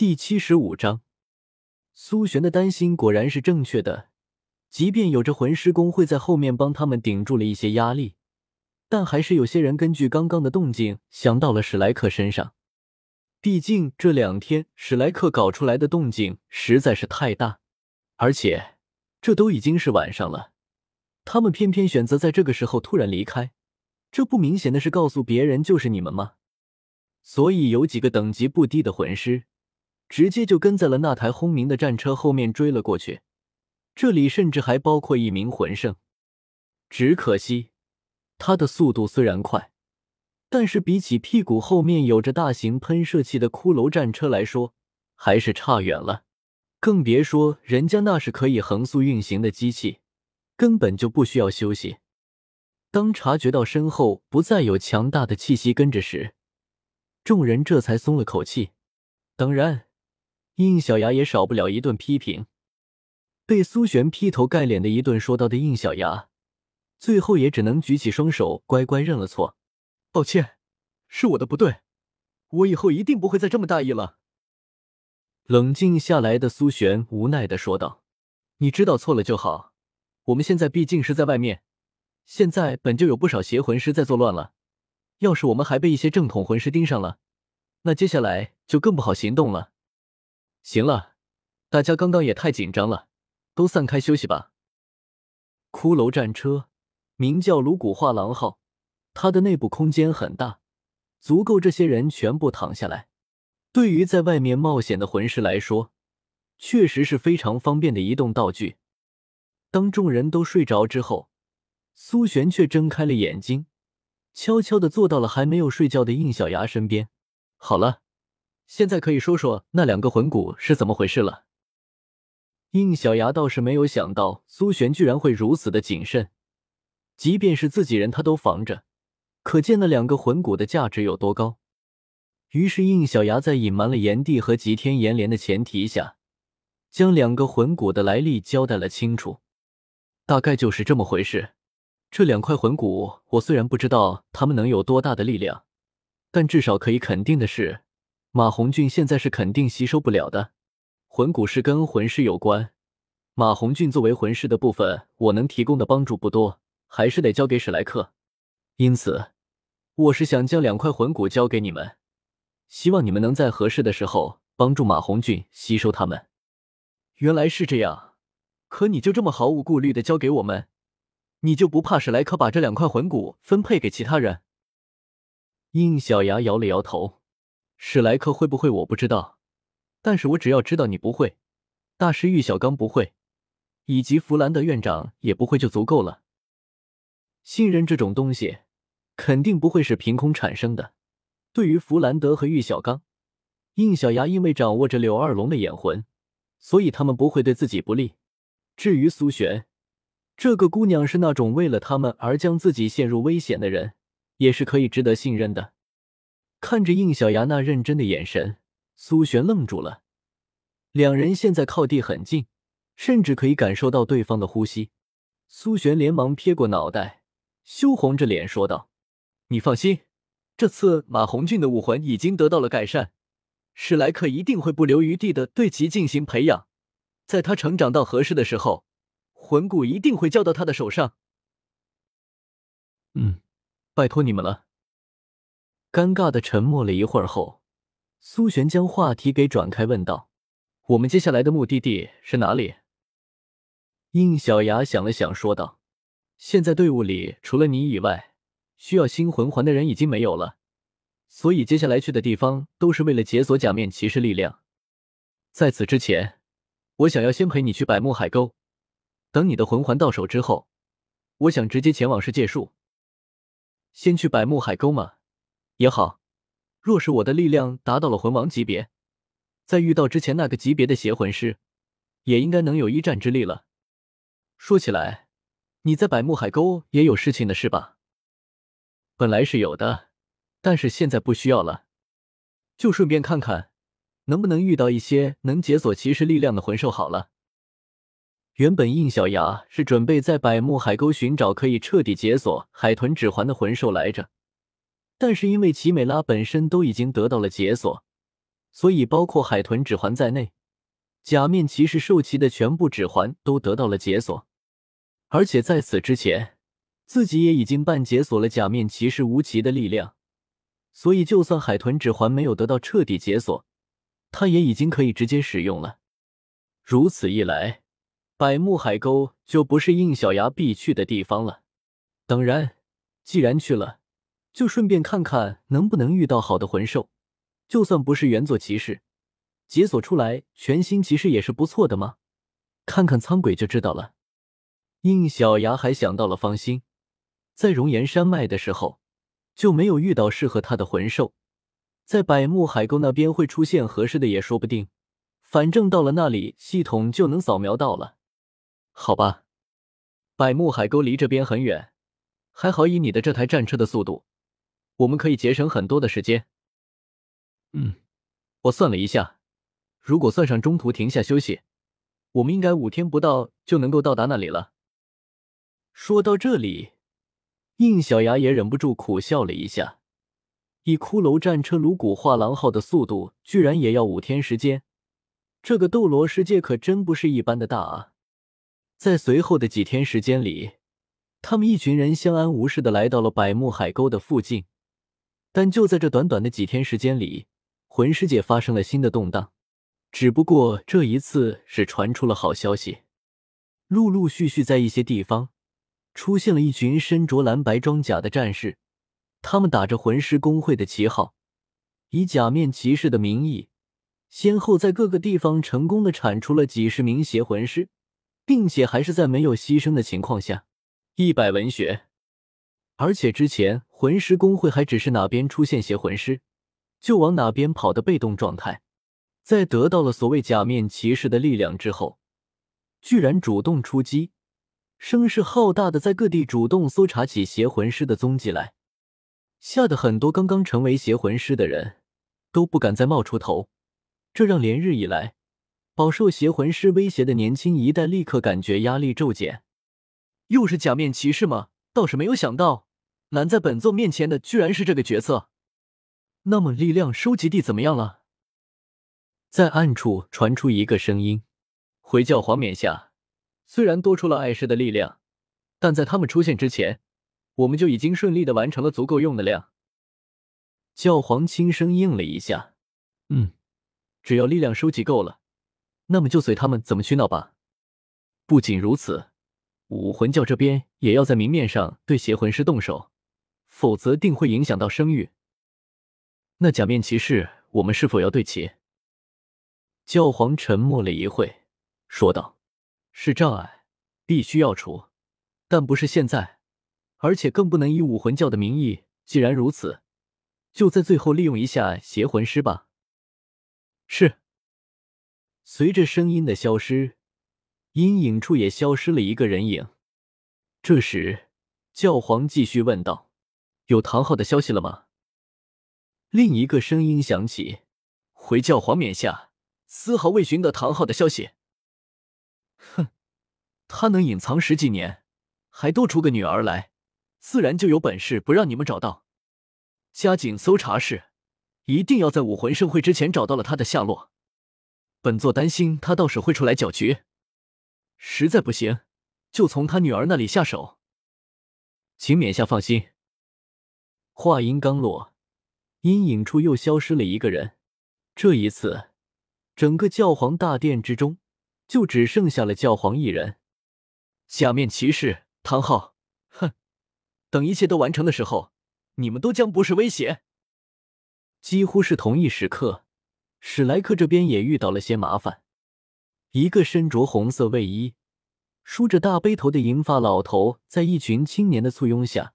第七十五章，苏璇的担心果然是正确的。即便有着魂师工会在后面帮他们顶住了一些压力，但还是有些人根据刚刚的动静想到了史莱克身上。毕竟这两天史莱克搞出来的动静实在是太大，而且这都已经是晚上了，他们偏偏选择在这个时候突然离开，这不明显的是告诉别人就是你们吗？所以有几个等级不低的魂师。直接就跟在了那台轰鸣的战车后面追了过去，这里甚至还包括一名魂圣。只可惜，他的速度虽然快，但是比起屁股后面有着大型喷射器的骷髅战车来说，还是差远了。更别说人家那是可以横速运行的机器，根本就不需要休息。当察觉到身后不再有强大的气息跟着时，众人这才松了口气。当然。应小牙也少不了一顿批评，被苏璇劈头盖脸的一顿说到的应小牙，最后也只能举起双手，乖乖认了错。抱歉，是我的不对，我以后一定不会再这么大意了。冷静下来的苏璇无奈的说道：“你知道错了就好，我们现在毕竟是在外面，现在本就有不少邪魂师在作乱了，要是我们还被一些正统魂师盯上了，那接下来就更不好行动了。”行了，大家刚刚也太紧张了，都散开休息吧。骷髅战车名叫颅骨画廊号，它的内部空间很大，足够这些人全部躺下来。对于在外面冒险的魂师来说，确实是非常方便的移动道具。当众人都睡着之后，苏璇却睁开了眼睛，悄悄的坐到了还没有睡觉的应小牙身边。好了。现在可以说说那两个魂骨是怎么回事了。应小牙倒是没有想到苏璇居然会如此的谨慎，即便是自己人他都防着，可见那两个魂骨的价值有多高。于是应小牙在隐瞒了炎帝和极天炎莲的前提下，将两个魂骨的来历交代了清楚。大概就是这么回事。这两块魂骨，我虽然不知道他们能有多大的力量，但至少可以肯定的是。马红俊现在是肯定吸收不了的，魂骨是跟魂师有关。马红俊作为魂师的部分，我能提供的帮助不多，还是得交给史莱克。因此，我是想将两块魂骨交给你们，希望你们能在合适的时候帮助马红俊吸收他们。原来是这样，可你就这么毫无顾虑的交给我们，你就不怕史莱克把这两块魂骨分配给其他人？应小牙摇了摇头。史莱克会不会我不知道，但是我只要知道你不会，大师玉小刚不会，以及弗兰德院长也不会就足够了。信任这种东西，肯定不会是凭空产生的。对于弗兰德和玉小刚，应小牙因为掌握着柳二龙的眼魂，所以他们不会对自己不利。至于苏璇，这个姑娘是那种为了他们而将自己陷入危险的人，也是可以值得信任的。看着应小牙那认真的眼神，苏璇愣住了。两人现在靠地很近，甚至可以感受到对方的呼吸。苏璇连忙撇过脑袋，羞红着脸说道：“你放心，这次马红俊的武魂已经得到了改善，史莱克一定会不留余地的对其进行培养。在他成长到合适的时候，魂骨一定会交到他的手上。”嗯，拜托你们了。尴尬的沉默了一会儿后，苏璇将话题给转开，问道：“我们接下来的目的地是哪里？”应小牙想了想，说道：“现在队伍里除了你以外，需要新魂环的人已经没有了，所以接下来去的地方都是为了解锁假面骑士力量。在此之前，我想要先陪你去百慕海沟，等你的魂环到手之后，我想直接前往世界树。先去百慕海沟吗？”也好，若是我的力量达到了魂王级别，在遇到之前那个级别的邪魂师，也应该能有一战之力了。说起来，你在百慕海沟也有事情的是吧？本来是有的，但是现在不需要了。就顺便看看，能不能遇到一些能解锁骑士力量的魂兽。好了，原本应小牙是准备在百慕海沟寻找可以彻底解锁海豚指环的魂兽来着。但是因为奇美拉本身都已经得到了解锁，所以包括海豚指环在内，假面骑士兽骑的全部指环都得到了解锁。而且在此之前，自己也已经半解锁了假面骑士无极的力量，所以就算海豚指环没有得到彻底解锁，他也已经可以直接使用了。如此一来，百慕海沟就不是应小牙必去的地方了。当然，既然去了，就顺便看看能不能遇到好的魂兽。就算不是原作骑士，解锁出来全新骑士也是不错的嘛。看看苍鬼就知道了。应小牙还想到了方心，在熔岩山脉的时候就没有遇到适合他的魂兽，在百慕海沟那边会出现合适的也说不定。反正到了那里，系统就能扫描到了。好吧，百慕海沟离这边很远，还好以你的这台战车的速度，我们可以节省很多的时间。嗯，我算了一下，如果算上中途停下休息，我们应该五天不到就能够到达那里了。说到这里，应小牙也忍不住苦笑了一下。以骷髅战车颅骨画廊号的速度，居然也要五天时间，这个斗罗世界可真不是一般的大啊！在随后的几天时间里，他们一群人相安无事的来到了百慕海沟的附近，但就在这短短的几天时间里。魂师界发生了新的动荡，只不过这一次是传出了好消息。陆陆续续在一些地方出现了一群身着蓝白装甲的战士，他们打着魂师工会的旗号，以假面骑士的名义，先后在各个地方成功的铲除了几十名邪魂师，并且还是在没有牺牲的情况下。一百文学，而且之前魂师工会还只是哪边出现邪魂师。就往哪边跑的被动状态，在得到了所谓假面骑士的力量之后，居然主动出击，声势浩大的在各地主动搜查起邪魂师的踪迹来，吓得很多刚刚成为邪魂师的人都不敢再冒出头，这让连日以来饱受邪魂师威胁的年轻一代立刻感觉压力骤减。又是假面骑士吗？倒是没有想到，拦在本座面前的居然是这个角色。那么力量收集地怎么样了？在暗处传出一个声音：“回教皇冕下，虽然多出了碍事的力量，但在他们出现之前，我们就已经顺利的完成了足够用的量。”教皇轻声应了一下：“嗯，只要力量收集够了，那么就随他们怎么去闹吧。不仅如此，武魂教这边也要在明面上对邪魂师动手，否则定会影响到声誉。”那假面骑士，我们是否要对齐？教皇沉默了一会，说道：“是障碍，必须要除，但不是现在，而且更不能以武魂教的名义。既然如此，就在最后利用一下邪魂师吧。”是。随着声音的消失，阴影处也消失了一个人影。这时，教皇继续问道：“有唐昊的消息了吗？”另一个声音响起：“回教皇冕下，丝毫未寻得唐昊的消息。”哼，他能隐藏十几年，还多出个女儿来，自然就有本事不让你们找到。加紧搜查时，一定要在武魂盛会之前找到了他的下落。本座担心他到时会出来搅局，实在不行，就从他女儿那里下手。请冕下放心。话音刚落。阴影处又消失了一个人，这一次，整个教皇大殿之中就只剩下了教皇一人。假面骑士唐昊，哼！等一切都完成的时候，你们都将不是威胁。几乎是同一时刻，史莱克这边也遇到了些麻烦。一个身着红色卫衣、梳着大背头的银发老头，在一群青年的簇拥下，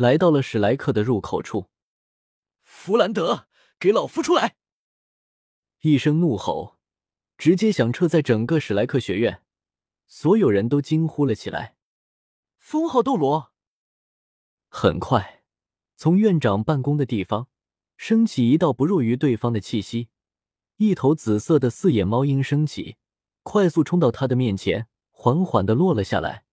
来到了史莱克的入口处。弗兰德，给老夫出来！一声怒吼，直接响彻在整个史莱克学院，所有人都惊呼了起来。封号斗罗。很快，从院长办公的地方升起一道不弱于对方的气息，一头紫色的四眼猫鹰升起，快速冲到他的面前，缓缓的落了下来。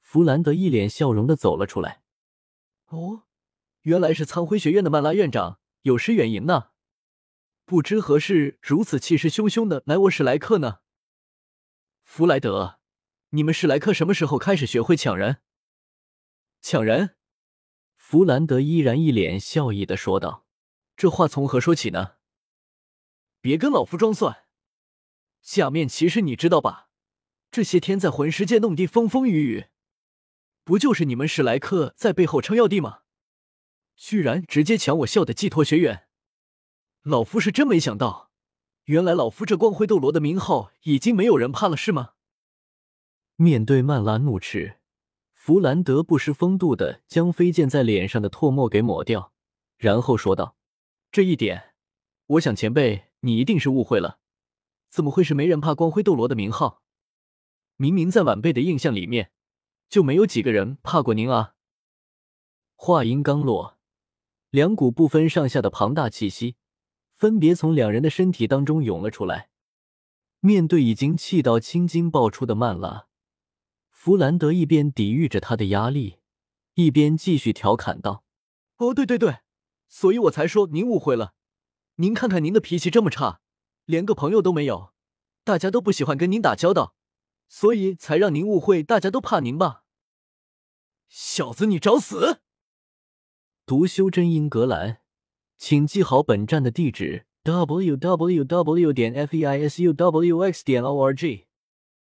弗兰德一脸笑容的走了出来。哦，原来是苍辉学院的曼拉院长。有失远迎呢。不知何事如此气势汹汹的来我史莱克呢？弗莱德，你们史莱克什么时候开始学会抢人？抢人？弗兰德依然一脸笑意的说道：“这话从何说起呢？别跟老夫装蒜。假面骑士，你知道吧？这些天在魂师界弄得风风雨雨，不就是你们史莱克在背后撑腰的吗？居然直接抢我校的寄托学员！老夫是真没想到，原来老夫这光辉斗罗的名号已经没有人怕了，是吗？”面对曼拉怒斥。弗兰德不失风度的将飞溅在脸上的唾沫给抹掉，然后说道：“这一点，我想前辈你一定是误会了。怎么会是没人怕光辉斗罗的名号？明明在晚辈的印象里面，就没有几个人怕过您啊！”话音刚落，两股不分上下的庞大气息分别从两人的身体当中涌了出来。面对已经气到青筋爆出的曼拉。弗兰德一边抵御着他的压力，一边继续调侃道：“哦，对对对，所以我才说您误会了。您看看您的脾气这么差，连个朋友都没有，大家都不喜欢跟您打交道，所以才让您误会大家都怕您吧？小子，你找死！”读修真英格兰，请记好本站的地址：w w w. 点 f e i s u w x. 点 o r g。